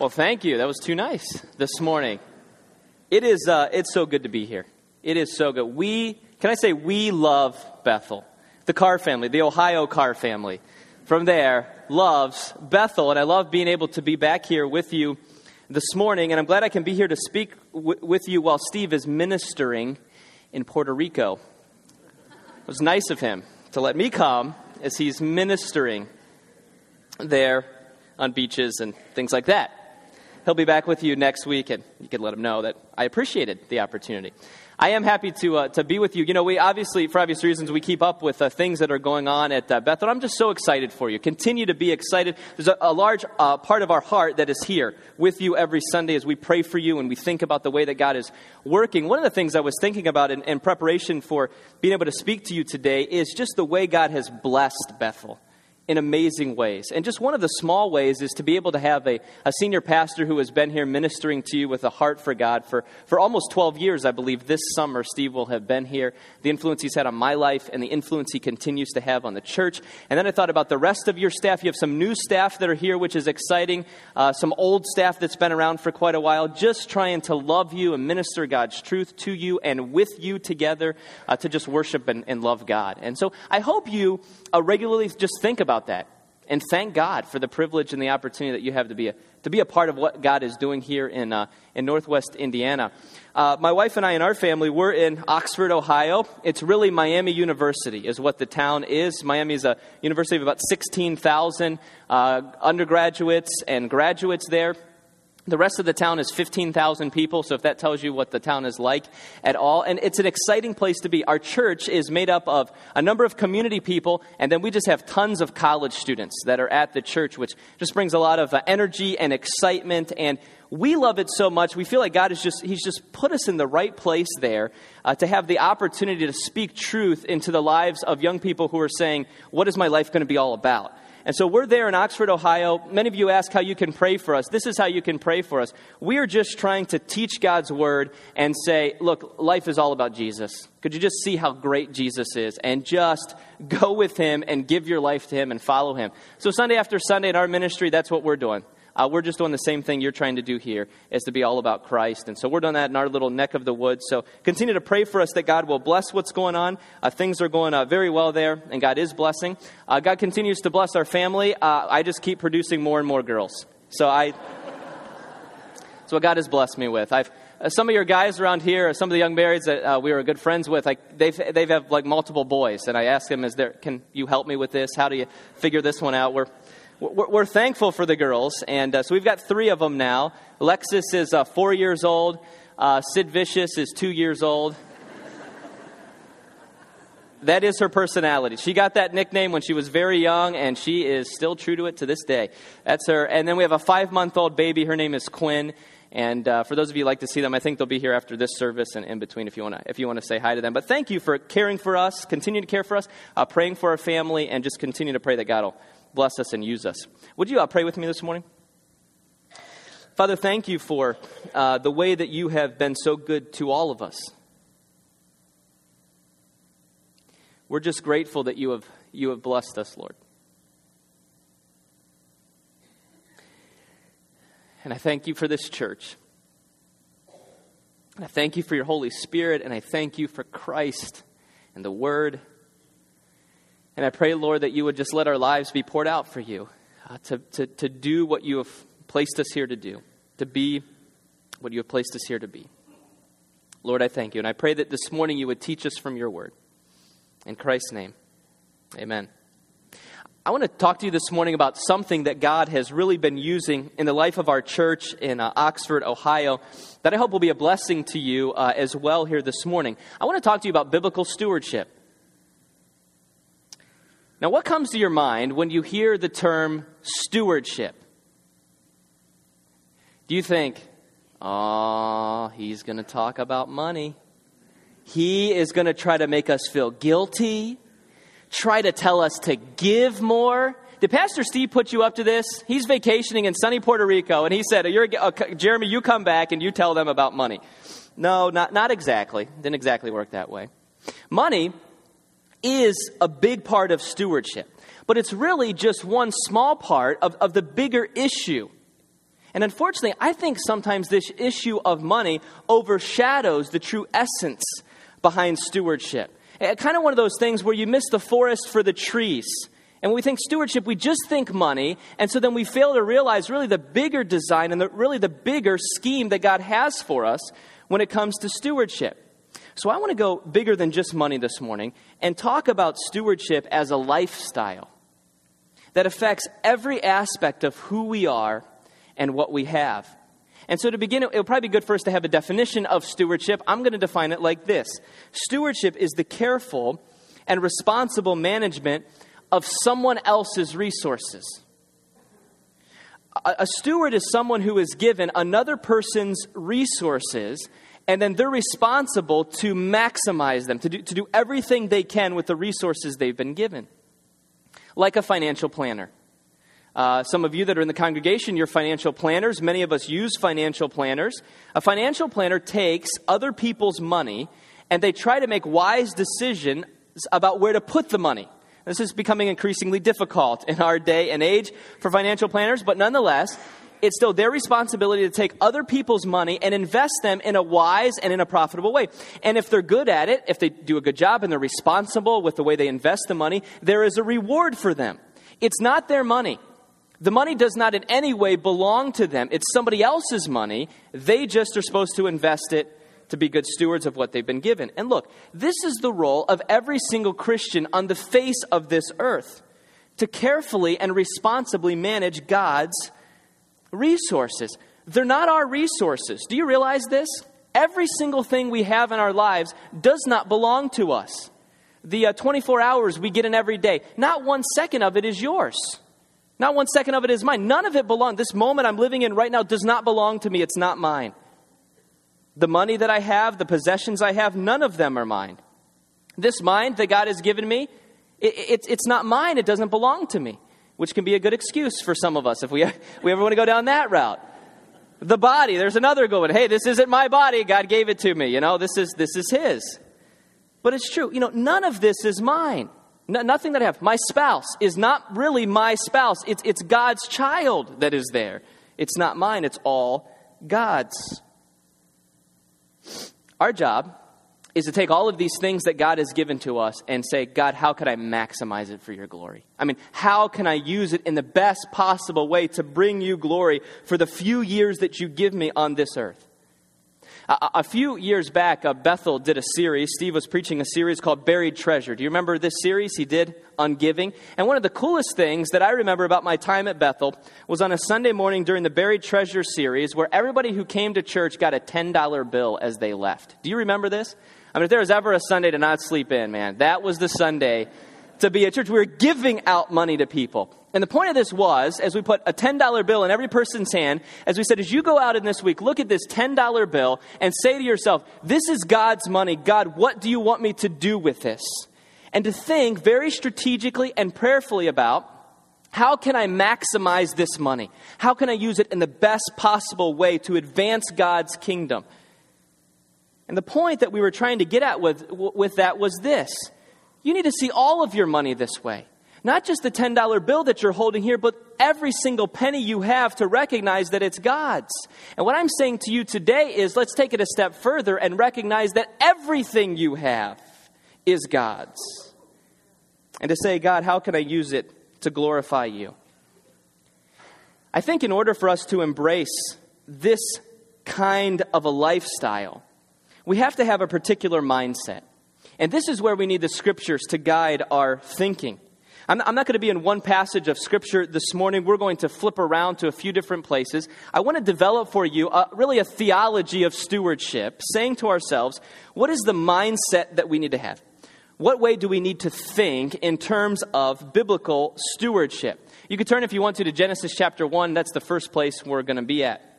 Well, thank you. That was too nice this morning. It is. Uh, it's so good to be here. It is so good. We can I say we love Bethel, the Carr family, the Ohio Carr family. From there, loves Bethel, and I love being able to be back here with you this morning. And I'm glad I can be here to speak w- with you while Steve is ministering in Puerto Rico. It was nice of him to let me come as he's ministering there on beaches and things like that. He'll be back with you next week, and you can let him know that I appreciated the opportunity. I am happy to, uh, to be with you. You know, we obviously, for obvious reasons, we keep up with uh, things that are going on at uh, Bethel. I'm just so excited for you. Continue to be excited. There's a, a large uh, part of our heart that is here with you every Sunday as we pray for you and we think about the way that God is working. One of the things I was thinking about in, in preparation for being able to speak to you today is just the way God has blessed Bethel in amazing ways. And just one of the small ways is to be able to have a, a senior pastor who has been here ministering to you with a heart for God for, for almost 12 years, I believe. This summer, Steve will have been here. The influence he's had on my life and the influence he continues to have on the church. And then I thought about the rest of your staff. You have some new staff that are here, which is exciting, uh, some old staff that's been around for quite a while, just trying to love you and minister God's truth to you and with you together uh, to just worship and, and love God. And so I hope you uh, regularly just think about about that and thank God for the privilege and the opportunity that you have to be a, to be a part of what God is doing here in, uh, in Northwest Indiana. Uh, my wife and I and our family, we're in Oxford, Ohio. It's really Miami University, is what the town is. Miami is a university of about 16,000 uh, undergraduates and graduates there. The rest of the town is 15,000 people, so if that tells you what the town is like at all. And it's an exciting place to be. Our church is made up of a number of community people, and then we just have tons of college students that are at the church, which just brings a lot of uh, energy and excitement. And we love it so much. We feel like God has just, He's just put us in the right place there uh, to have the opportunity to speak truth into the lives of young people who are saying, What is my life going to be all about? And so we're there in Oxford, Ohio. Many of you ask how you can pray for us. This is how you can pray for us. We are just trying to teach God's word and say, look, life is all about Jesus. Could you just see how great Jesus is and just go with him and give your life to him and follow him? So Sunday after Sunday in our ministry, that's what we're doing. Uh, we're just doing the same thing you're trying to do here, is to be all about Christ. And so we're doing that in our little neck of the woods. So continue to pray for us that God will bless what's going on. Uh, things are going uh, very well there, and God is blessing. Uh, God continues to bless our family. Uh, I just keep producing more and more girls. So I. That's what God has blessed me with. I've uh, some of your guys around here, some of the young marrieds that uh, we were good friends with, like they've they've have like multiple boys, and I ask them, "Is there? Can you help me with this? How do you figure this one out?" We're we're thankful for the girls, and uh, so we've got three of them now. Alexis is uh, four years old. Uh, Sid Vicious is two years old. that is her personality. She got that nickname when she was very young, and she is still true to it to this day. That's her. And then we have a five month old baby. Her name is Quinn. And uh, for those of you who like to see them, I think they'll be here after this service and in between if you want to if you want to say hi to them. But thank you for caring for us, continue to care for us, uh, praying for our family, and just continue to pray that God will bless us and use us. Would you uh, pray with me this morning? Father, thank you for uh, the way that you have been so good to all of us. We're just grateful that you have, you have blessed us, Lord. And I thank you for this church. And I thank you for your Holy Spirit, and I thank you for Christ and the Word and I pray, Lord, that you would just let our lives be poured out for you, uh, to, to, to do what you have placed us here to do, to be what you have placed us here to be. Lord, I thank you. And I pray that this morning you would teach us from your word. In Christ's name, amen. I want to talk to you this morning about something that God has really been using in the life of our church in uh, Oxford, Ohio, that I hope will be a blessing to you uh, as well here this morning. I want to talk to you about biblical stewardship. Now, what comes to your mind when you hear the term stewardship? Do you think, oh, he's going to talk about money? He is going to try to make us feel guilty, try to tell us to give more. Did Pastor Steve put you up to this? He's vacationing in sunny Puerto Rico, and he said, uh, Jeremy, you come back and you tell them about money. No, not, not exactly. Didn't exactly work that way. Money is a big part of stewardship, but it's really just one small part of, of the bigger issue. And unfortunately, I think sometimes this issue of money overshadows the true essence behind stewardship. Eh, kind of one of those things where you miss the forest for the trees. And when we think stewardship, we just think money, and so then we fail to realize really the bigger design and the, really the bigger scheme that God has for us when it comes to stewardship. So I want to go bigger than just money this morning and talk about stewardship as a lifestyle that affects every aspect of who we are and what we have. And so, to begin, it will probably be good for us to have a definition of stewardship. I'm going to define it like this Stewardship is the careful and responsible management of someone else's resources. A, a steward is someone who is given another person's resources, and then they're responsible to maximize them, to do, to do everything they can with the resources they've been given. Like a financial planner. Uh, some of you that are in the congregation, you're financial planners. Many of us use financial planners. A financial planner takes other people's money and they try to make wise decisions about where to put the money. This is becoming increasingly difficult in our day and age for financial planners, but nonetheless, it's still their responsibility to take other people's money and invest them in a wise and in a profitable way. And if they're good at it, if they do a good job and they're responsible with the way they invest the money, there is a reward for them. It's not their money. The money does not in any way belong to them. It's somebody else's money. They just are supposed to invest it to be good stewards of what they've been given. And look, this is the role of every single Christian on the face of this earth to carefully and responsibly manage God's resources. They're not our resources. Do you realize this? Every single thing we have in our lives does not belong to us. The uh, 24 hours we get in every day, not one second of it is yours. Not one second of it is mine. None of it belongs. This moment I'm living in right now does not belong to me. It's not mine. The money that I have, the possessions I have, none of them are mine. This mind that God has given me, it, it, it's not mine. It doesn't belong to me, which can be a good excuse for some of us if we, we ever want to go down that route. The body, there's another going, hey, this isn't my body. God gave it to me. You know, this is, this is His. But it's true. You know, none of this is mine. No, nothing that I have. My spouse is not really my spouse. It's, it's God's child that is there. It's not mine, it's all God's. Our job is to take all of these things that God has given to us and say, God, how can I maximize it for your glory? I mean, how can I use it in the best possible way to bring you glory for the few years that you give me on this earth? A, a few years back, uh, Bethel did a series. Steve was preaching a series called Buried Treasure. Do you remember this series he did on giving? And one of the coolest things that I remember about my time at Bethel was on a Sunday morning during the Buried Treasure series where everybody who came to church got a $10 bill as they left. Do you remember this? I mean, if there was ever a Sunday to not sleep in, man, that was the Sunday to be a church. We were giving out money to people. And the point of this was, as we put a $10 bill in every person's hand, as we said, as you go out in this week, look at this $10 bill and say to yourself, this is God's money. God, what do you want me to do with this? And to think very strategically and prayerfully about how can I maximize this money? How can I use it in the best possible way to advance God's kingdom? And the point that we were trying to get at with, with that was this you need to see all of your money this way. Not just the $10 bill that you're holding here, but every single penny you have to recognize that it's God's. And what I'm saying to you today is let's take it a step further and recognize that everything you have is God's. And to say, God, how can I use it to glorify you? I think in order for us to embrace this kind of a lifestyle, we have to have a particular mindset. And this is where we need the scriptures to guide our thinking. I'm, not going to be in one passage of scripture this morning. We're going to flip around to a few different places. I want to develop for you a, really a theology of stewardship, saying to ourselves, what is the mindset that we need to have? What way do we need to think in terms of biblical stewardship? You could turn, if you want to, to Genesis chapter 1. That's the first place we're going to be at.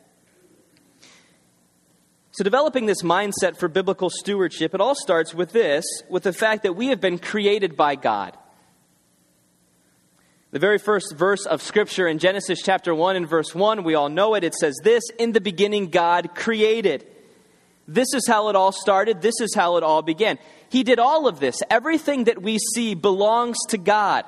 So, developing this mindset for biblical stewardship, it all starts with this with the fact that we have been created by God. The very first verse of Scripture in Genesis chapter 1 and verse 1, we all know it. It says this In the beginning, God created. This is how it all started. This is how it all began. He did all of this. Everything that we see belongs to God.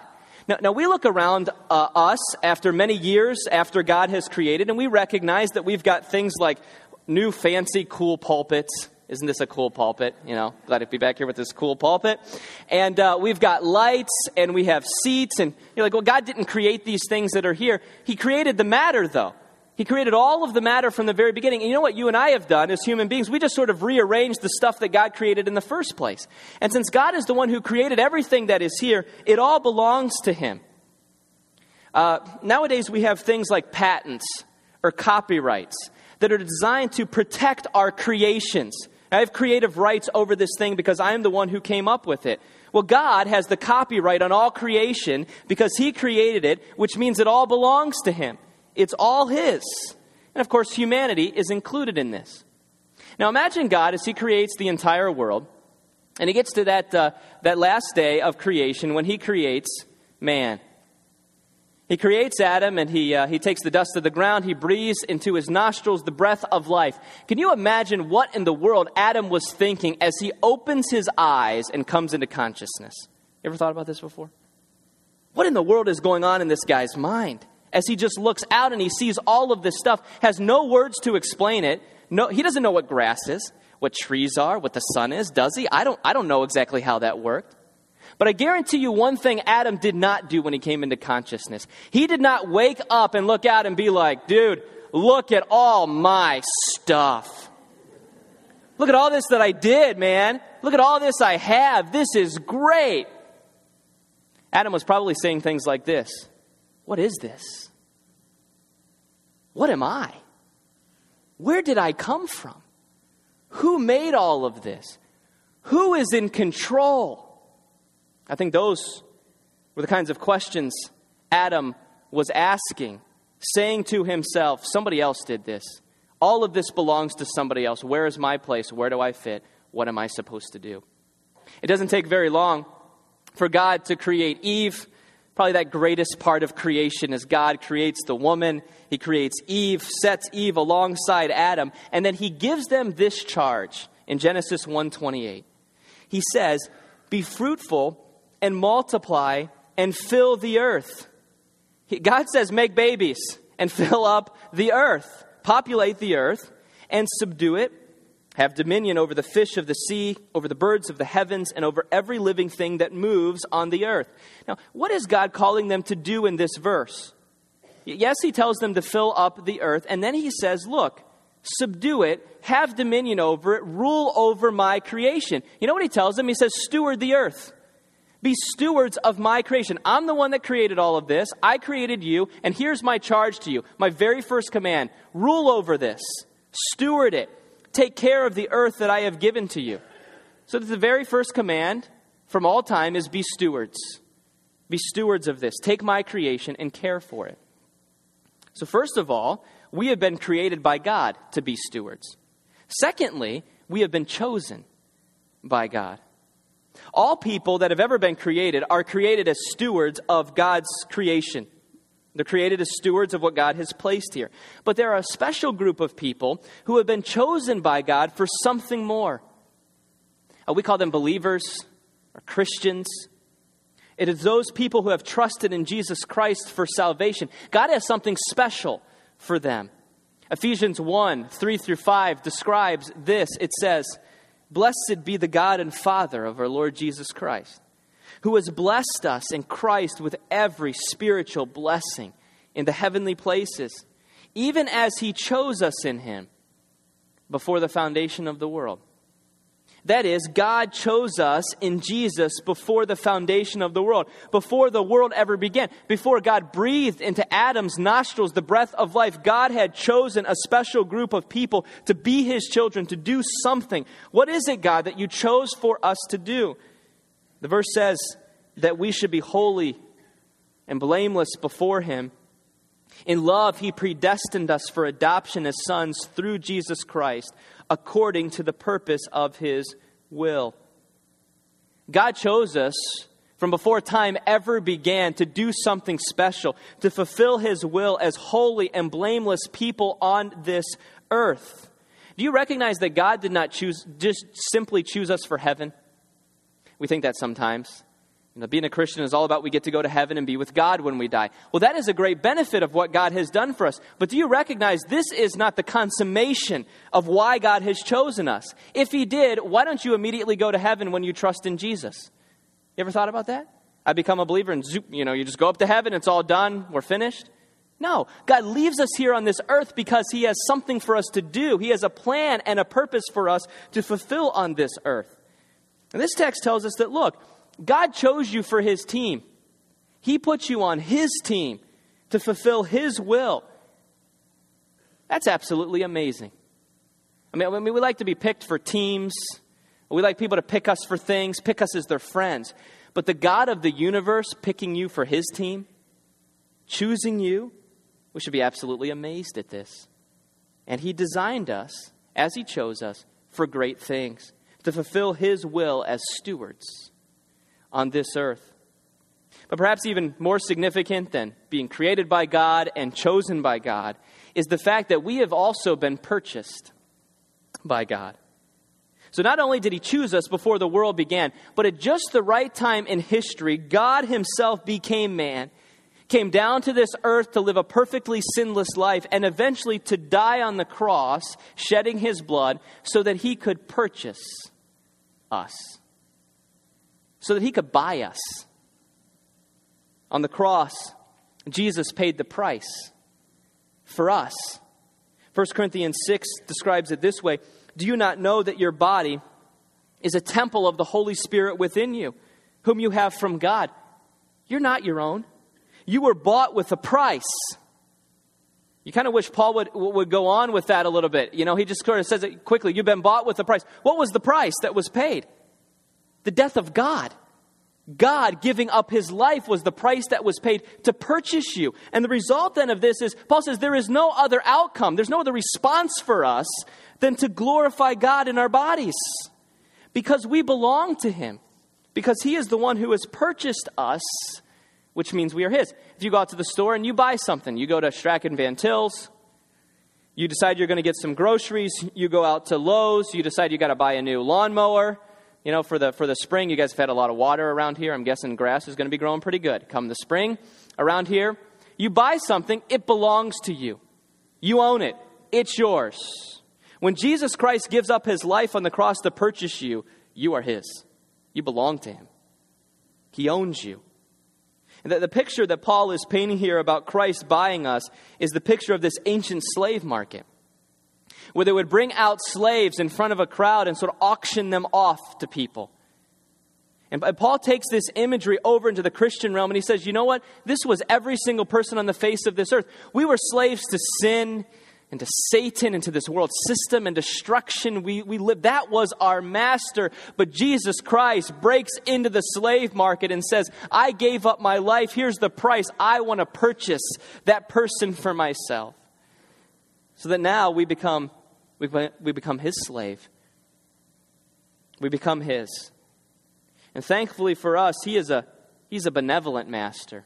Now, now we look around uh, us after many years after God has created, and we recognize that we've got things like new, fancy, cool pulpits. Isn't this a cool pulpit? You know, glad to be back here with this cool pulpit. And uh, we've got lights and we have seats. And you're like, well, God didn't create these things that are here. He created the matter, though. He created all of the matter from the very beginning. And you know what you and I have done as human beings? We just sort of rearranged the stuff that God created in the first place. And since God is the one who created everything that is here, it all belongs to Him. Uh, nowadays, we have things like patents or copyrights that are designed to protect our creations. I have creative rights over this thing because I am the one who came up with it. Well, God has the copyright on all creation because He created it, which means it all belongs to Him. It's all His. And of course, humanity is included in this. Now imagine God as He creates the entire world, and He gets to that, uh, that last day of creation when He creates man. He creates Adam and he, uh, he takes the dust of the ground, he breathes into his nostrils the breath of life. Can you imagine what in the world Adam was thinking as he opens his eyes and comes into consciousness? You ever thought about this before? What in the world is going on in this guy's mind? as he just looks out and he sees all of this stuff, has no words to explain it. No, he doesn't know what grass is, what trees are, what the sun is, does he? I don't, I don't know exactly how that worked. But I guarantee you one thing Adam did not do when he came into consciousness. He did not wake up and look out and be like, dude, look at all my stuff. Look at all this that I did, man. Look at all this I have. This is great. Adam was probably saying things like this What is this? What am I? Where did I come from? Who made all of this? Who is in control? I think those were the kinds of questions Adam was asking, saying to himself, Somebody else did this. All of this belongs to somebody else. Where is my place? Where do I fit? What am I supposed to do? It doesn't take very long for God to create Eve Probably that greatest part of creation is God creates the woman, He creates Eve, sets Eve alongside Adam, and then He gives them this charge in Genesis 1:28. He says, "Be fruitful and multiply and fill the earth." God says, "Make babies and fill up the earth, populate the earth and subdue it." have dominion over the fish of the sea, over the birds of the heavens, and over every living thing that moves on the earth. Now, what is God calling them to do in this verse? Yes, he tells them to fill up the earth, and then he says, Look, subdue it, have dominion over it, rule over my creation. You know what he tells them? He says, Steward the earth. Be stewards of my creation. I'm the one that created all of this. I created you, and here's my charge to you. My very first command rule over this, steward it Take care of the earth that I have given to you. So, that the very first command from all time is be stewards. Be stewards of this. Take my creation and care for it. So, first of all, we have been created by God to be stewards. Secondly, we have been chosen by God. All people that have ever been created are created as stewards of God's creation. They're created as stewards of what God has placed here. But there are a special group of people who have been chosen by God for something more. Uh, we call them believers or Christians. It is those people who have trusted in Jesus Christ for salvation. God has something special for them. Ephesians 1 3 through 5 describes this. It says, Blessed be the God and Father of our Lord Jesus Christ who has blessed us in Christ with every spiritual blessing in the heavenly places, even as he chose us in him before the foundation of the world. That is, God chose us in Jesus before the foundation of the world, before the world ever began. Before God breathed into Adam's nostrils the breath of life, God had chosen a special group of people to be his children, to do something. What is it, God, that you chose for us to do? The verse says that we should be holy and blameless before Him. In love, He predestined us for adoption as sons through Jesus Christ, according to the purpose of His will. God chose us from before time ever began to do something special, to fulfill His will as holy and blameless people on this earth. Do you recognize that God did not choose, just simply choose us for heaven? We think that sometimes. You know, being a Christian is all about we get to go to heaven and be with God when we die. Well, that is a great benefit of what God has done for us. But do you recognize this is not the consummation of why God has chosen us? If He did, why don't you immediately go to heaven when you trust in Jesus? You ever thought about that? I become a believer and zoop, you know, you just go up to heaven, it's all done, we're finished. No, God leaves us here on this earth because He has something for us to do. He has a plan and a purpose for us to fulfill on this earth. And this text tells us that, look, God chose you for His team. He put you on His team to fulfill His will. That's absolutely amazing. I mean, I mean, we like to be picked for teams. We like people to pick us for things, pick us as their friends. But the God of the universe picking you for His team, choosing you, we should be absolutely amazed at this. And He designed us, as He chose us, for great things, to fulfill His will as stewards on this earth. But perhaps even more significant than being created by God and chosen by God is the fact that we have also been purchased by God. So not only did he choose us before the world began, but at just the right time in history, God himself became man, came down to this earth to live a perfectly sinless life, and eventually to die on the cross, shedding his blood, so that he could purchase us so that he could buy us. On the cross, Jesus paid the price for us. 1 Corinthians 6 describes it this way Do you not know that your body is a temple of the Holy Spirit within you, whom you have from God? You're not your own. You were bought with a price. You kind of wish Paul would, would go on with that a little bit. You know, he just sort of says it quickly. You've been bought with a price. What was the price that was paid? The death of God. God giving up his life was the price that was paid to purchase you. And the result then of this is, Paul says, there is no other outcome, there's no other response for us than to glorify God in our bodies. Because we belong to him. Because he is the one who has purchased us, which means we are his. If you go out to the store and you buy something, you go to Strack & Van Til's, you decide you're going to get some groceries, you go out to Lowe's, you decide you got to buy a new lawnmower you know, for the, for the spring, you guys have had a lot of water around here. I'm guessing grass is going to be growing pretty good. Come the spring, around here, you buy something, it belongs to you. You own it, it's yours. When Jesus Christ gives up his life on the cross to purchase you, you are his. You belong to him, he owns you. And the, the picture that Paul is painting here about Christ buying us is the picture of this ancient slave market where they would bring out slaves in front of a crowd and sort of auction them off to people. And Paul takes this imagery over into the Christian realm and he says, you know what? This was every single person on the face of this earth. We were slaves to sin and to Satan and to this world system and destruction. We, we lived. That was our master. But Jesus Christ breaks into the slave market and says, I gave up my life. Here's the price. I want to purchase that person for myself. So that now we become we, become his slave. We become his. And thankfully for us, he is a, he's a benevolent master.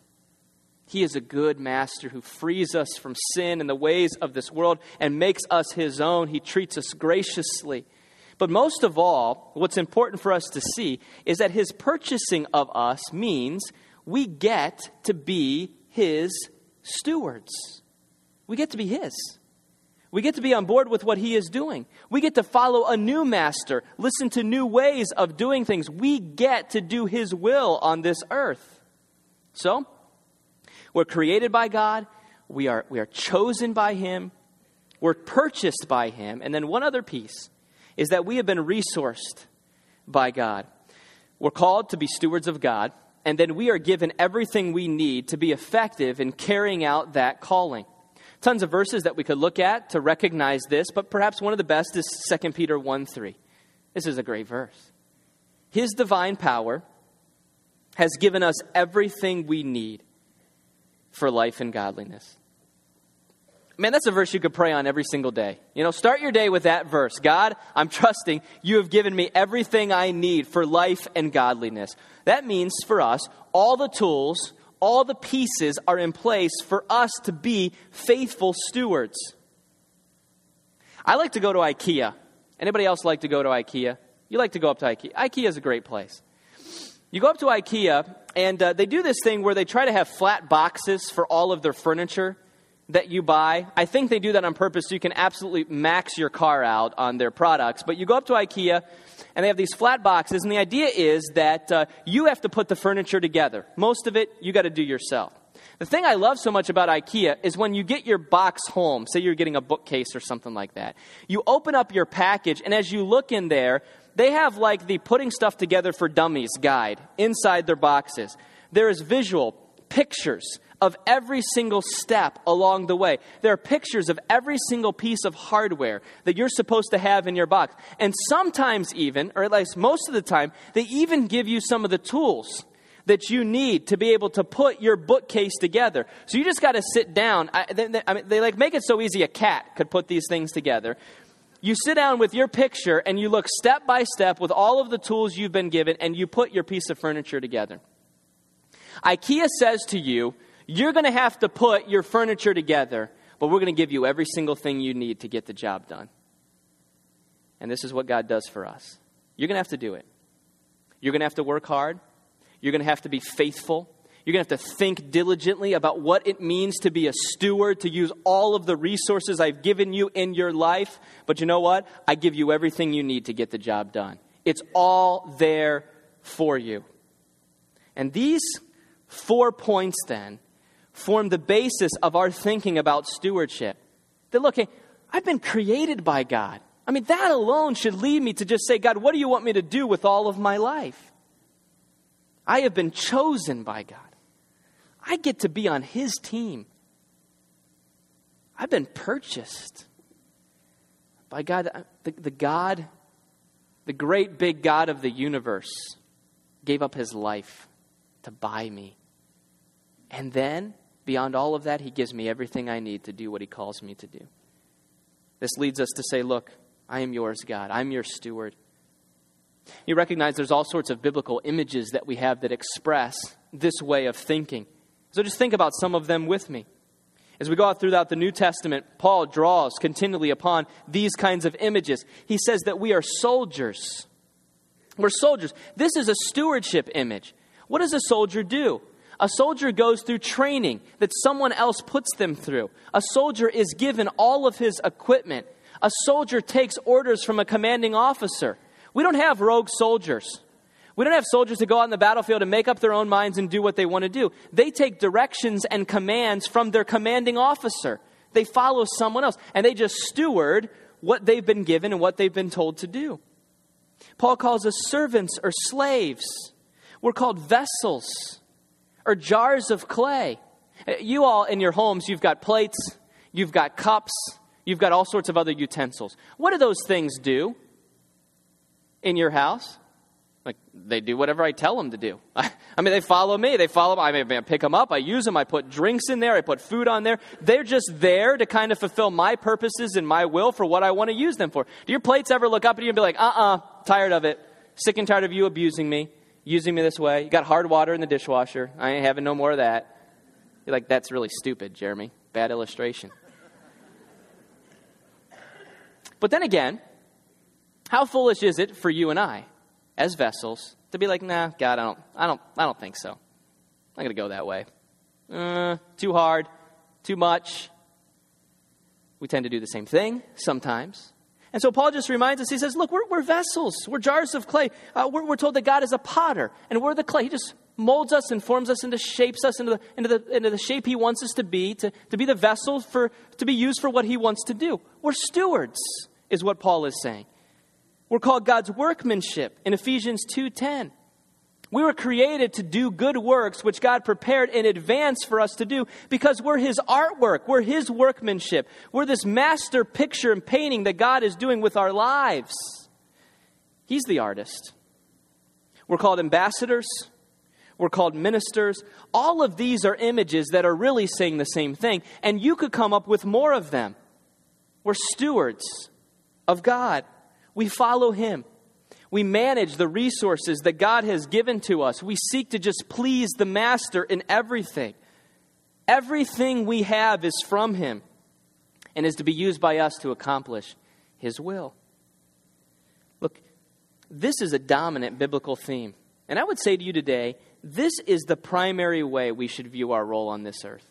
He is a good master who frees us from sin and the ways of this world and makes us his own. He treats us graciously. But most of all, what's important for us to see is that his purchasing of us means we get to be his stewards. We get to be his. We get to be on board with what he is doing. We get to follow a new master, listen to new ways of doing things. We get to do his will on this earth. So, we're created by God, we are, we are chosen by him, we're purchased by him. And then, one other piece is that we have been resourced by God. We're called to be stewards of God, and then we are given everything we need to be effective in carrying out that calling. Tons of verses that we could look at to recognize this, but perhaps one of the best is 2 Peter 1 3. This is a great verse. His divine power has given us everything we need for life and godliness. Man, that's a verse you could pray on every single day. You know, start your day with that verse. God, I'm trusting you have given me everything I need for life and godliness. That means for us all the tools all the pieces are in place for us to be faithful stewards. I like to go to IKEA. Anybody else like to go to IKEA? You like to go up to IKEA. IKEA is a great place. You go up to IKEA, and uh, they do this thing where they try to have flat boxes for all of their furniture that you buy. I think they do that on purpose so you can absolutely max your car out on their products. But you go up to IKEA and they have these flat boxes, and the idea is that uh, you have to put the furniture together. Most of it you got to do yourself. The thing I love so much about IKEA is when you get your box home, say you're getting a bookcase or something like that, you open up your package, and as you look in there, they have like the putting stuff together for dummies guide inside their boxes. There is visual, pictures, of every single step along the way. There are pictures of every single piece of hardware that you're supposed to have in your box. And sometimes, even, or at least most of the time, they even give you some of the tools that you need to be able to put your bookcase together. So you just got to sit down. I, they, they, I mean, they like make it so easy a cat could put these things together. You sit down with your picture and you look step by step with all of the tools you've been given and you put your piece of furniture together. IKEA says to you, you're going to have to put your furniture together, but we're going to give you every single thing you need to get the job done. And this is what God does for us. You're going to have to do it. You're going to have to work hard. You're going to have to be faithful. You're going to have to think diligently about what it means to be a steward, to use all of the resources I've given you in your life. But you know what? I give you everything you need to get the job done. It's all there for you. And these four points, then, form the basis of our thinking about stewardship. That, look, I've been created by God. I mean, that alone should lead me to just say, God, what do you want me to do with all of my life? I have been chosen by God. I get to be on His team. I've been purchased by God, the, the God, the great big God of the universe, gave up His life to buy me. And then Beyond all of that, He gives me everything I need to do what He calls me to do. This leads us to say, Look, I am yours, God. I'm your steward. You recognize there's all sorts of biblical images that we have that express this way of thinking. So just think about some of them with me. As we go out throughout the New Testament, Paul draws continually upon these kinds of images. He says that we are soldiers. We're soldiers. This is a stewardship image. What does a soldier do? A soldier goes through training that someone else puts them through. A soldier is given all of his equipment. A soldier takes orders from a commanding officer. We don't have rogue soldiers. We don't have soldiers that go out in the battlefield and make up their own minds and do what they want to do. They take directions and commands from their commanding officer. They follow someone else, and they just steward what they've been given and what they've been told to do. Paul calls us servants or slaves. We're called vessels or jars of clay. You all in your homes, you've got plates, you've got cups, you've got all sorts of other utensils. What do those things do in your house? Like, they do whatever I tell them to do. I, I mean, they follow me. They follow, I mean, I pick them up, I use them, I put drinks in there, I put food on there. They're just there to kind of fulfill my purposes and my will for what I want to use them for. Do your plates ever look up at you and be like, uh uh-uh, uh, tired of it, sick and tired of you abusing me? Using me this way. You got hard water in the dishwasher. I ain't having no more of that. You're like, that's really stupid, Jeremy. Bad illustration. But then again, how foolish is it for you and I, as vessels, to be like, nah, God, I don't, I don't, I don't think so. I'm going to go that way. Uh, too hard, too much. We tend to do the same thing sometimes. And so Paul just reminds us, he says, Look, we're, we're vessels, we're jars of clay. Uh, we're, we're, told that God is a potter, and we're the clay. He just molds us and forms us and shapes us into the, into the, into the shape he wants us to be, to, to be the vessel for, to be used for what he wants to do. We're stewards, is what Paul is saying. We're called God's workmanship in Ephesians two 2.10. We were created to do good works which God prepared in advance for us to do because we're His artwork. We're His workmanship. We're this master picture and painting that God is doing with our lives. He's the artist. We're called ambassadors. We're called ministers. All of these are images that are really saying the same thing, and you could come up with more of them. We're stewards of God, we follow Him. We manage the resources that God has given to us. We seek to just please the Master in everything. Everything we have is from Him and is to be used by us to accomplish His will. Look, this is a dominant biblical theme And I would say to you today, this is the primary way we should view our role on this earth.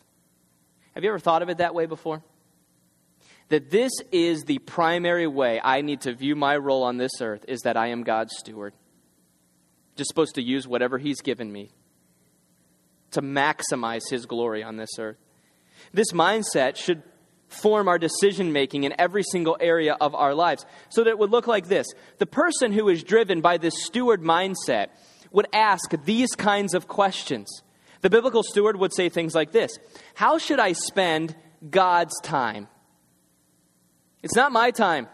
Have you ever thought of it that way before? That this is the primary way I need to view my role on this earth is that I am God's steward. Just supposed to use whatever He's given me to maximize His glory on this earth. This mindset should form our decision making in every single area of our lives. So that it would look like this the person who is driven by this steward mindset would ask these kinds of questions. The biblical steward would say things like this How should I spend God's time? It's not my time.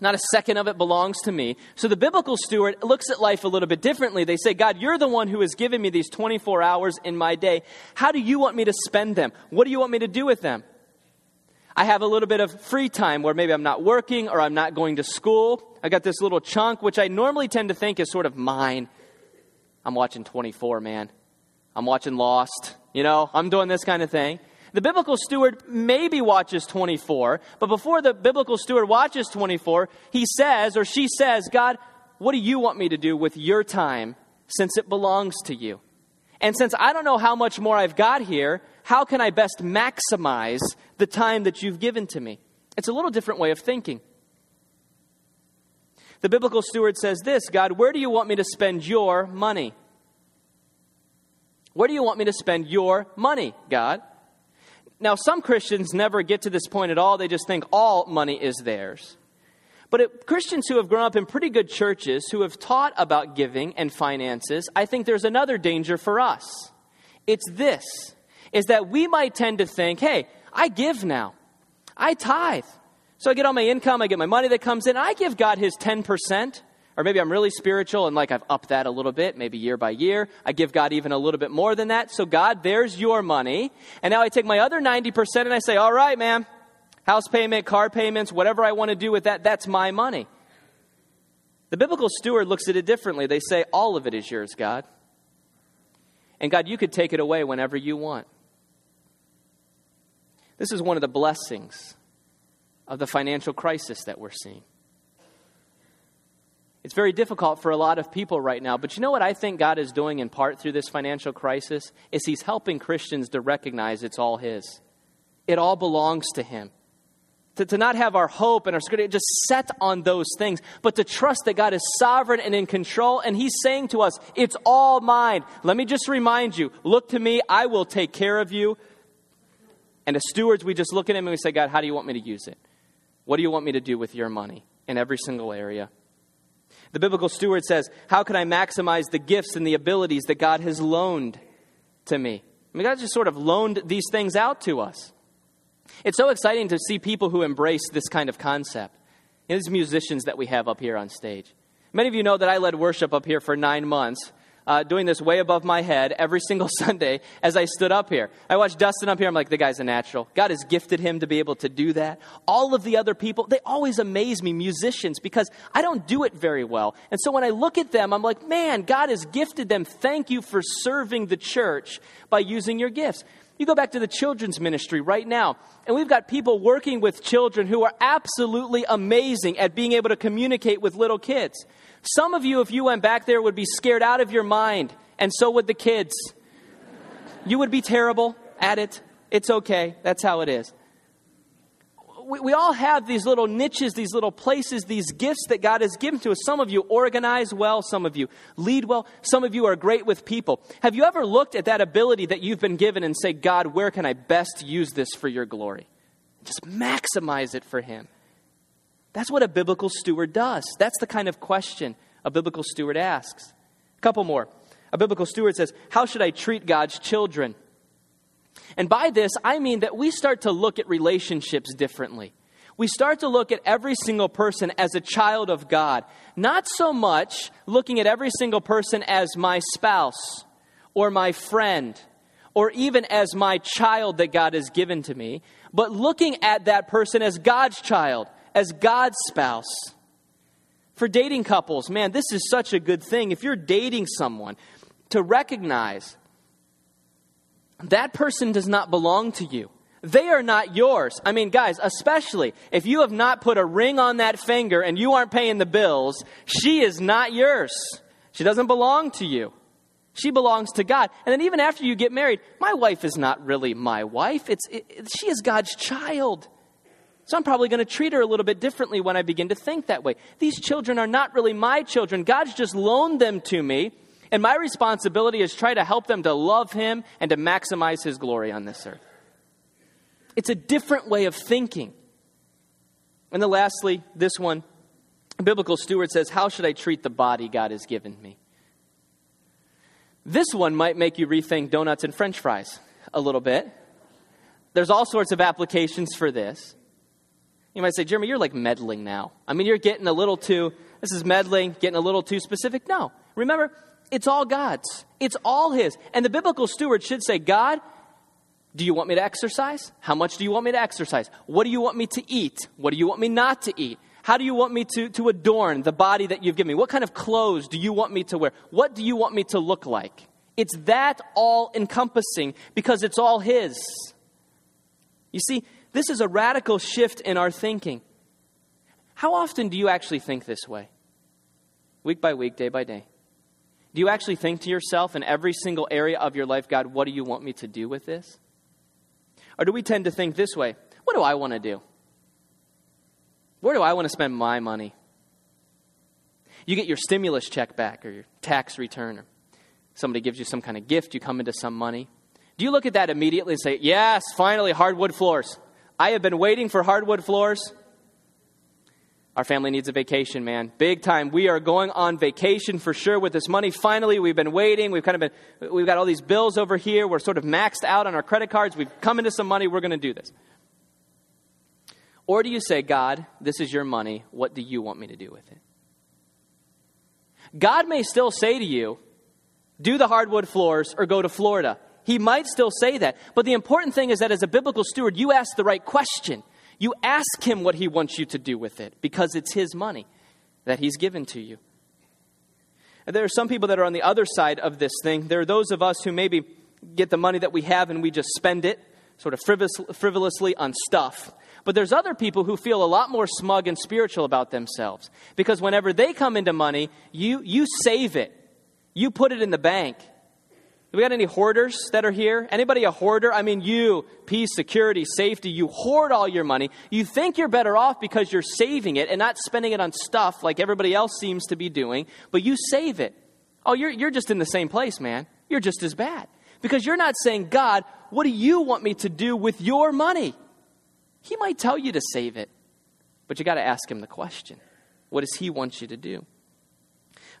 Not a second of it belongs to me. So the biblical steward looks at life a little bit differently. They say, God, you're the one who has given me these 24 hours in my day. How do you want me to spend them? What do you want me to do with them? I have a little bit of free time where maybe I'm not working or I'm not going to school. I got this little chunk, which I normally tend to think is sort of mine. I'm watching 24, man. I'm watching Lost. You know, I'm doing this kind of thing. The biblical steward maybe watches 24, but before the biblical steward watches 24, he says or she says, God, what do you want me to do with your time since it belongs to you? And since I don't know how much more I've got here, how can I best maximize the time that you've given to me? It's a little different way of thinking. The biblical steward says this God, where do you want me to spend your money? Where do you want me to spend your money, God? Now, some Christians never get to this point at all. They just think all money is theirs. But it, Christians who have grown up in pretty good churches, who have taught about giving and finances, I think there's another danger for us. It's this is that we might tend to think, hey, I give now. I tithe. So I get all my income, I get my money that comes in, I give God his 10%. Or maybe I'm really spiritual and like I've upped that a little bit, maybe year by year. I give God even a little bit more than that. So, God, there's your money. And now I take my other 90% and I say, all right, man, house payment, car payments, whatever I want to do with that, that's my money. The biblical steward looks at it differently. They say, all of it is yours, God. And God, you could take it away whenever you want. This is one of the blessings of the financial crisis that we're seeing. It's very difficult for a lot of people right now, but you know what I think God is doing in part through this financial crisis? Is He's helping Christians to recognize it's all His. It all belongs to Him. To, to not have our hope and our security just set on those things, but to trust that God is sovereign and in control, and He's saying to us, It's all mine. Let me just remind you look to me, I will take care of you. And as stewards, we just look at him and we say, God, how do you want me to use it? What do you want me to do with your money in every single area? The biblical steward says, How can I maximize the gifts and the abilities that God has loaned to me? I mean, God just sort of loaned these things out to us. It's so exciting to see people who embrace this kind of concept. You know, these musicians that we have up here on stage. Many of you know that I led worship up here for nine months uh, doing this way above my head every single Sunday as I stood up here. I watched Dustin up here. I'm like, the guy's a natural. God has gifted him to be able to do that. All of the other people, they always amaze me, musicians, because I don't do it very well. And so when I look at them, I'm like, man, God has gifted them. Thank you for serving the church by using your gifts. You go back to the children's ministry right now, and we've got people working with children who are absolutely amazing at being able to communicate with little kids. Some of you, if you went back there, would be scared out of your mind, and so would the kids. You would be terrible at it. It's okay. That's how it is. We, we all have these little niches, these little places, these gifts that God has given to us. Some of you organize well, some of you lead well, some of you are great with people. Have you ever looked at that ability that you've been given and say, God, where can I best use this for your glory? Just maximize it for Him. That's what a biblical steward does. That's the kind of question a biblical steward asks. A couple more. A biblical steward says, How should I treat God's children? And by this, I mean that we start to look at relationships differently. We start to look at every single person as a child of God, not so much looking at every single person as my spouse or my friend or even as my child that God has given to me, but looking at that person as God's child as God's spouse. For dating couples, man, this is such a good thing. If you're dating someone, to recognize that person does not belong to you. They are not yours. I mean, guys, especially if you have not put a ring on that finger and you aren't paying the bills, she is not yours. She doesn't belong to you. She belongs to God. And then even after you get married, my wife is not really my wife. It's, it, she is God's child. So I'm probably going to treat her a little bit differently when I begin to think that way. These children are not really my children. God's just loaned them to me. And my responsibility is try to help them to love him and to maximize his glory on this earth. It's a different way of thinking. And then lastly, this one, biblical steward says, How should I treat the body God has given me? This one might make you rethink donuts and french fries a little bit. There's all sorts of applications for this. You might say, Jeremy, you're like meddling now. I mean, you're getting a little too, this is meddling, getting a little too specific. No. Remember, it's all God's, it's all His. And the biblical steward should say, God, do you want me to exercise? How much do you want me to exercise? What do you want me to eat? What do you want me not to eat? How do you want me to, to adorn the body that you've given me? What kind of clothes do you want me to wear? What do you want me to look like? It's that all encompassing because it's all His. You see, this is a radical shift in our thinking. How often do you actually think this way? Week by week, day by day. Do you actually think to yourself in every single area of your life, God, what do you want me to do with this? Or do we tend to think this way? What do I want to do? Where do I want to spend my money? You get your stimulus check back or your tax return, or somebody gives you some kind of gift, you come into some money. Do you look at that immediately and say, Yes, finally, hardwood floors? I have been waiting for hardwood floors our family needs a vacation, man. Big time. We are going on vacation for sure with this money. Finally, we've been waiting. We've kind of been, we've got all these bills over here. We're sort of maxed out on our credit cards. We've come into some money. We're going to do this. Or do you say, God, this is your money. What do you want me to do with it? God may still say to you, do the hardwood floors or go to Florida. He might still say that. But the important thing is that as a biblical steward, you ask the right question. You ask him what he wants you to do with it because it's his money that he's given to you. And there are some people that are on the other side of this thing. There are those of us who maybe get the money that we have and we just spend it sort of frivolously on stuff. But there's other people who feel a lot more smug and spiritual about themselves because whenever they come into money, you, you save it. You put it in the bank. We got any hoarders that are here? Anybody a hoarder? I mean, you, peace, security, safety, you hoard all your money. You think you're better off because you're saving it and not spending it on stuff like everybody else seems to be doing, but you save it. Oh, you're, you're just in the same place, man. You're just as bad. Because you're not saying, God, what do you want me to do with your money? He might tell you to save it, but you got to ask him the question what does he want you to do?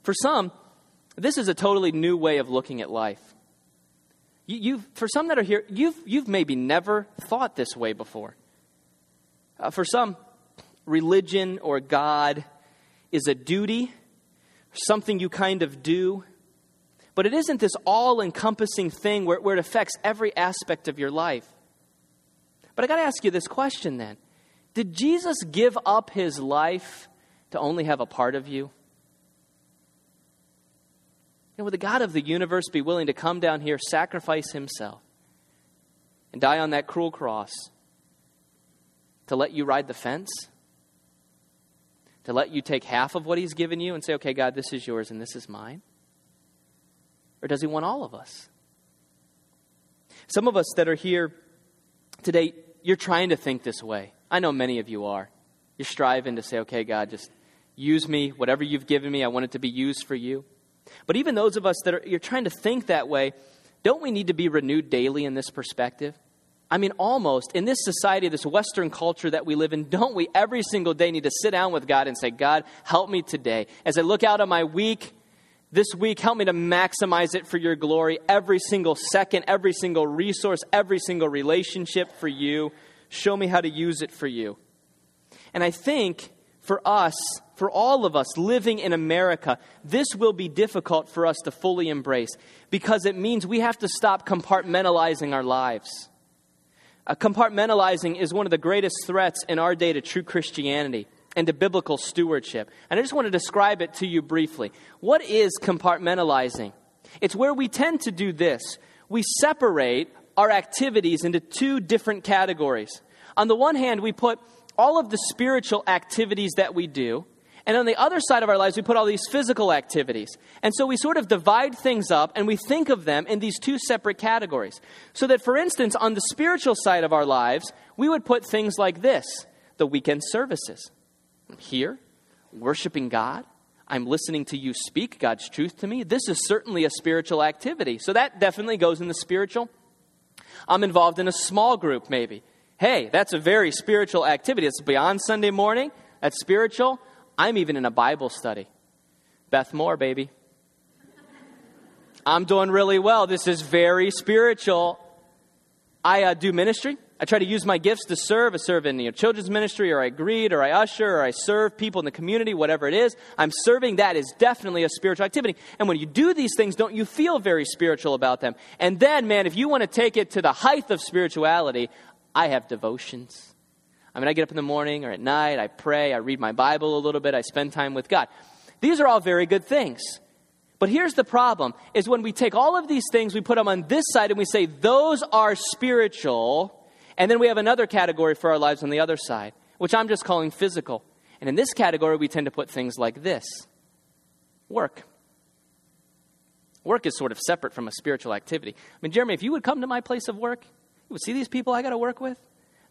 For some, this is a totally new way of looking at life. You, have for some that are here, you've, you've maybe never thought this way before. Uh, for some, religion or God is a duty, something you kind of do. But it isn't this all encompassing thing where, where it affects every aspect of your life. But I got to ask you this question then Did Jesus give up his life to only have a part of you? Know, would the God of the universe be willing to come down here, sacrifice himself, and die on that cruel cross to let you ride the fence? To let you take half of what he's given you and say, okay, God, this is yours and this is mine? Or does he want all of us? Some of us that are here today, you're trying to think this way. I know many of you are. You're striving to say, okay, God, just use me. Whatever you've given me, I want it to be used for you. But even those of us that are you're trying to think that way, don't we need to be renewed daily in this perspective? I mean, almost in this society, this Western culture that we live in, don't we every single day need to sit down with God and say, God, help me today. As I look out on my week, this week, help me to maximize it for your glory. Every single second, every single resource, every single relationship for you. Show me how to use it for you. And I think for us, for all of us living in America, this will be difficult for us to fully embrace because it means we have to stop compartmentalizing our lives. Uh, compartmentalizing is one of the greatest threats in our day to true Christianity and to biblical stewardship. And I just want to describe it to you briefly. What is compartmentalizing? It's where we tend to do this we separate our activities into two different categories. On the one hand, we put all of the spiritual activities that we do, And on the other side of our lives, we put all these physical activities. And so we sort of divide things up and we think of them in these two separate categories. So that, for instance, on the spiritual side of our lives, we would put things like this the weekend services. I'm here, worshiping God. I'm listening to you speak God's truth to me. This is certainly a spiritual activity. So that definitely goes in the spiritual. I'm involved in a small group, maybe. Hey, that's a very spiritual activity. It's beyond Sunday morning. That's spiritual. I'm even in a Bible study. Beth Moore, baby. I'm doing really well. This is very spiritual. I uh, do ministry. I try to use my gifts to serve. I serve in you know, children's ministry, or I greet, or I usher, or I serve people in the community, whatever it is. I'm serving. That is definitely a spiritual activity. And when you do these things, don't you feel very spiritual about them? And then, man, if you want to take it to the height of spirituality, I have devotions. I mean, I get up in the morning or at night, I pray, I read my Bible a little bit, I spend time with God. These are all very good things. But here's the problem is when we take all of these things, we put them on this side and we say those are spiritual, and then we have another category for our lives on the other side, which I'm just calling physical. And in this category, we tend to put things like this work. Work is sort of separate from a spiritual activity. I mean, Jeremy, if you would come to my place of work, see these people I got to work with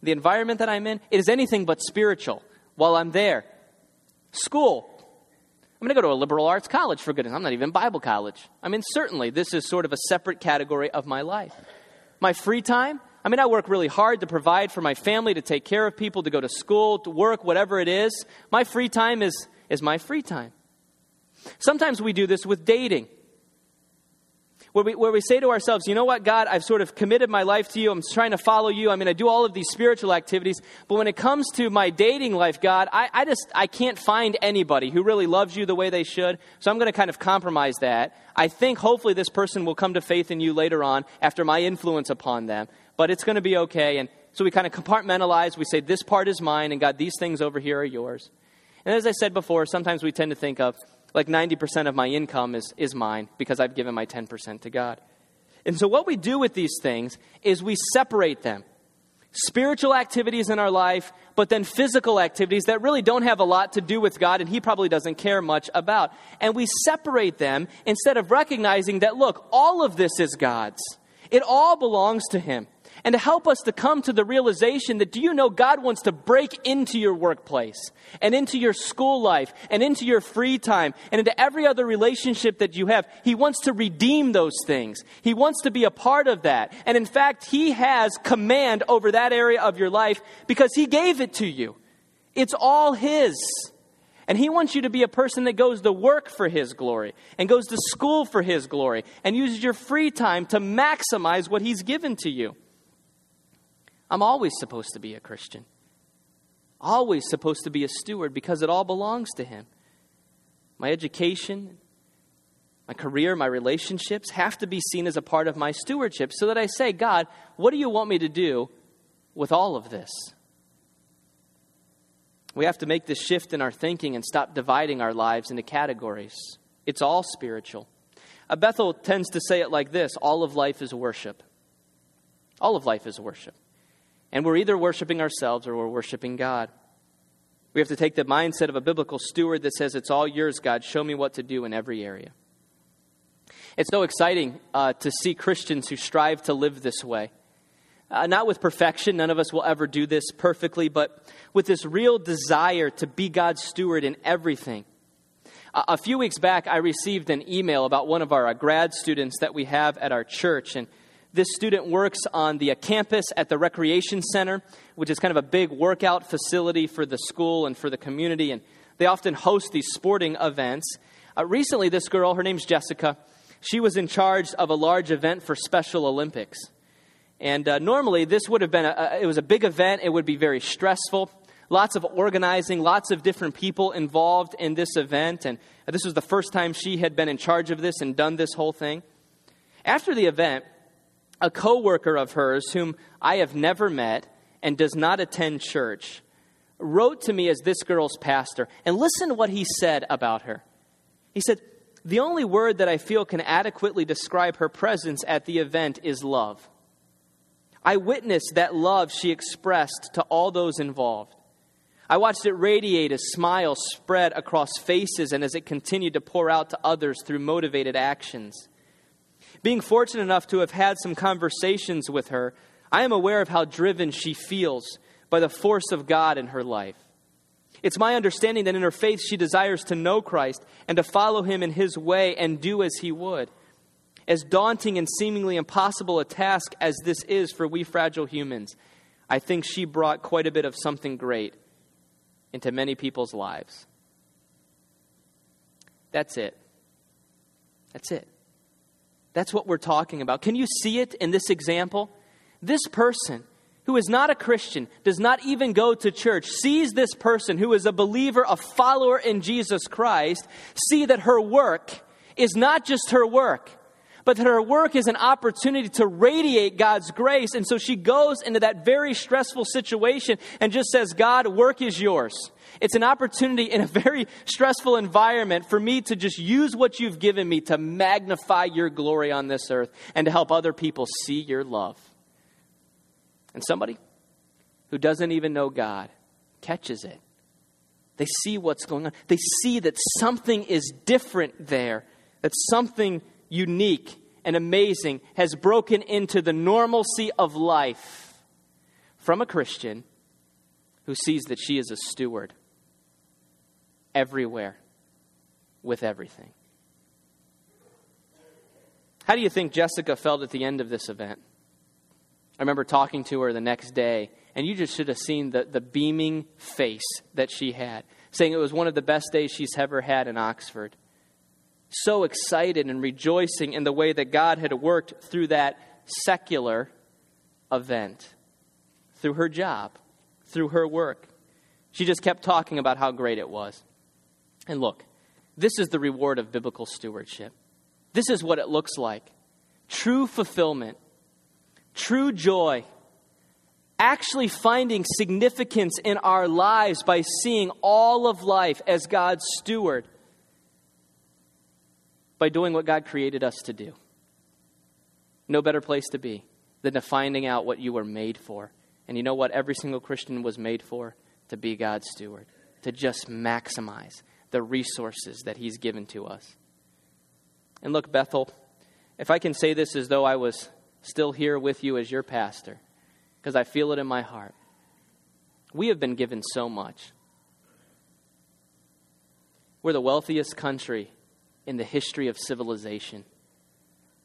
the environment that I'm in, it is anything but spiritual while I'm there. School. I'm going to go to a liberal arts college, for goodness. I'm not even Bible college. I mean, certainly, this is sort of a separate category of my life. My free time, I mean, I work really hard to provide for my family, to take care of people, to go to school, to work, whatever it is. My free time is, is my free time. Sometimes we do this with dating where we, where we say to ourselves, you know what, God, I've sort of committed my life to you. I'm trying to follow you. I mean, I do all of these spiritual activities. But when it comes to my dating life, God, I, I just, I can't find anybody who really loves you the way they should. So I'm going to kind of compromise that. I think hopefully this person will come to faith in you later on after my influence upon them. But it's going to be okay. And so we kind of compartmentalize. We say, this part is mine, and God, these things over here are yours. And as I said before, sometimes we tend to think of, like 90% of my income is, is mine because I've given my 10% to God. And so, what we do with these things is we separate them spiritual activities in our life, but then physical activities that really don't have a lot to do with God and He probably doesn't care much about. And we separate them instead of recognizing that, look, all of this is God's, it all belongs to Him and to help us to come to the realization that do you know God wants to break into your workplace and into your school life and into your free time and into every other relationship that you have. He wants to redeem those things. He wants to be a part of that. And in fact, He has command over that area of your life because He gave it to you. It's all His. And He wants you to be a person that goes to work for His glory and goes to school for His glory and uses your free time to maximize what He's given to you. I'm always supposed to be a Christian, always supposed to be a steward because it all belongs to Him. My education, my career, my relationships have to be seen as a part of my stewardship so that I say, God, what do you want me to do with all of this? We have to make this shift in our thinking and stop dividing our lives into categories. It's all spiritual. Bethel tends to say it like this all of life is worship. All of life is worship. And we're either worshiping ourselves or we're worshiping God. We have to take the mindset of a biblical steward that says, It's all yours, God. Show me what to do in every area. It's so exciting uh, to see Christians who strive to live this way. Uh, not with perfection, none of us will ever do this perfectly, but with this real desire to be God's steward in everything. A few weeks back, I received an email about one of our uh, grad students that we have at our church, and this student works on the uh, campus at the Recreation Center, which is kind of a big workout facility for the school and for the community. And they often host these sporting events. Uh, recently, this girl, her name's Jessica, she was in charge of a large event for Special Olympics. And uh, normally, this would have been a, it was a big event. It would be very stressful. Lots of organizing, lots of different people involved in this event. And this was the first time she had been in charge of this and done this whole thing. After the event, a coworker of hers whom I have never met and does not attend church wrote to me as this girl's pastor and listen to what he said about her. He said, "The only word that I feel can adequately describe her presence at the event is love. I witnessed that love she expressed to all those involved. I watched it radiate as smiles spread across faces and as it continued to pour out to others through motivated actions. Being fortunate enough to have had some conversations with her, I am aware of how driven she feels by the force of God in her life. It's my understanding that in her faith she desires to know Christ and to follow him in his way and do as he would. As daunting and seemingly impossible a task as this is for we fragile humans, I think she brought quite a bit of something great into many people's lives. That's it. That's it. That's what we're talking about. Can you see it in this example? This person who is not a Christian, does not even go to church, sees this person who is a believer, a follower in Jesus Christ, see that her work is not just her work, but that her work is an opportunity to radiate God's grace. And so she goes into that very stressful situation and just says, God, work is yours. It's an opportunity in a very stressful environment for me to just use what you've given me to magnify your glory on this earth and to help other people see your love. And somebody who doesn't even know God catches it. They see what's going on. They see that something is different there, that something unique and amazing has broken into the normalcy of life from a Christian who sees that she is a steward everywhere with everything. How do you think Jessica felt at the end of this event? I remember talking to her the next day, and you just should have seen the, the beaming face that she had, saying it was one of the best days she's ever had in Oxford. So excited and rejoicing in the way that God had worked through that secular event, through her job, through her work. She just kept talking about how great it was. And look, this is the reward of biblical stewardship. This is what it looks like true fulfillment, true joy, actually finding significance in our lives by seeing all of life as God's steward, by doing what God created us to do. No better place to be than to finding out what you were made for. And you know what every single Christian was made for? To be God's steward, to just maximize the resources that He's given to us. And look, Bethel, if I can say this as though I was still here with you as your pastor, because I feel it in my heart, we have been given so much. We're the wealthiest country in the history of civilization.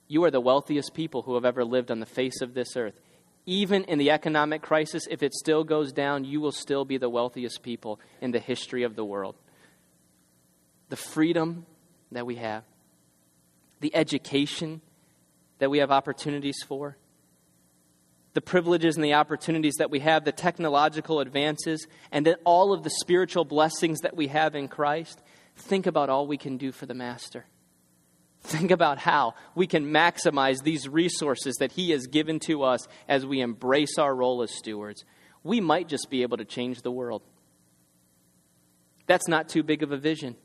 You are the wealthiest people who have ever lived on the face of this earth. Even in the economic crisis, if it still goes down, you will still be the wealthiest people in the history of the world the freedom that we have, the education that we have opportunities for, the privileges and the opportunities that we have, the technological advances, and all of the spiritual blessings that we have in Christ, think about all we can do for the Master. Think about how we can maximize these resources that He has given to us as we embrace our role as stewards. We might just be able to change the world. That's not too big of a vision.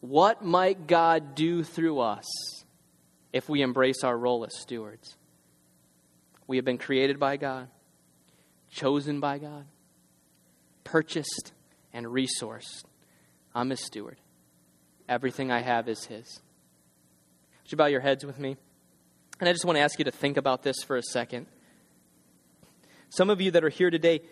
What might God do through us if we embrace our role as stewards? We have been created by God, chosen by God, purchased and resourced. I'm His steward. Everything I have is His. Would you bow your heads with me? And I just want to ask you to think about this for a second. Some of you that are here today,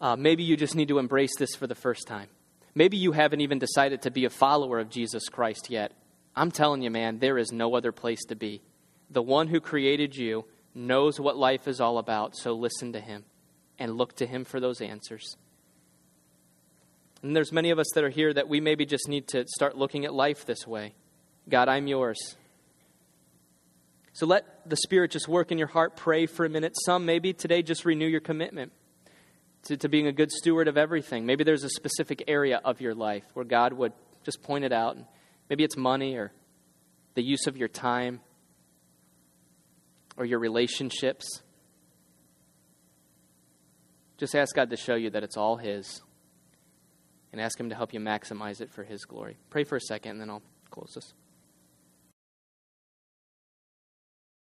uh, maybe you just need to embrace this for the first time. Maybe you haven't even decided to be a follower of Jesus Christ yet. I'm telling you, man, there is no other place to be. The one who created you knows what life is all about, so listen to him and look to him for those answers. And there's many of us that are here that we maybe just need to start looking at life this way. God, I'm yours. So let the Spirit just work in your heart. Pray for a minute. Some maybe today just renew your commitment to, to being a good steward of everything. Maybe there's a specific area of your life where God would just point it out. Maybe it's money or the use of your time or your relationships. Just ask God to show you that it's all His and ask Him to help you maximize it for His glory. Pray for a second, and then I'll close this.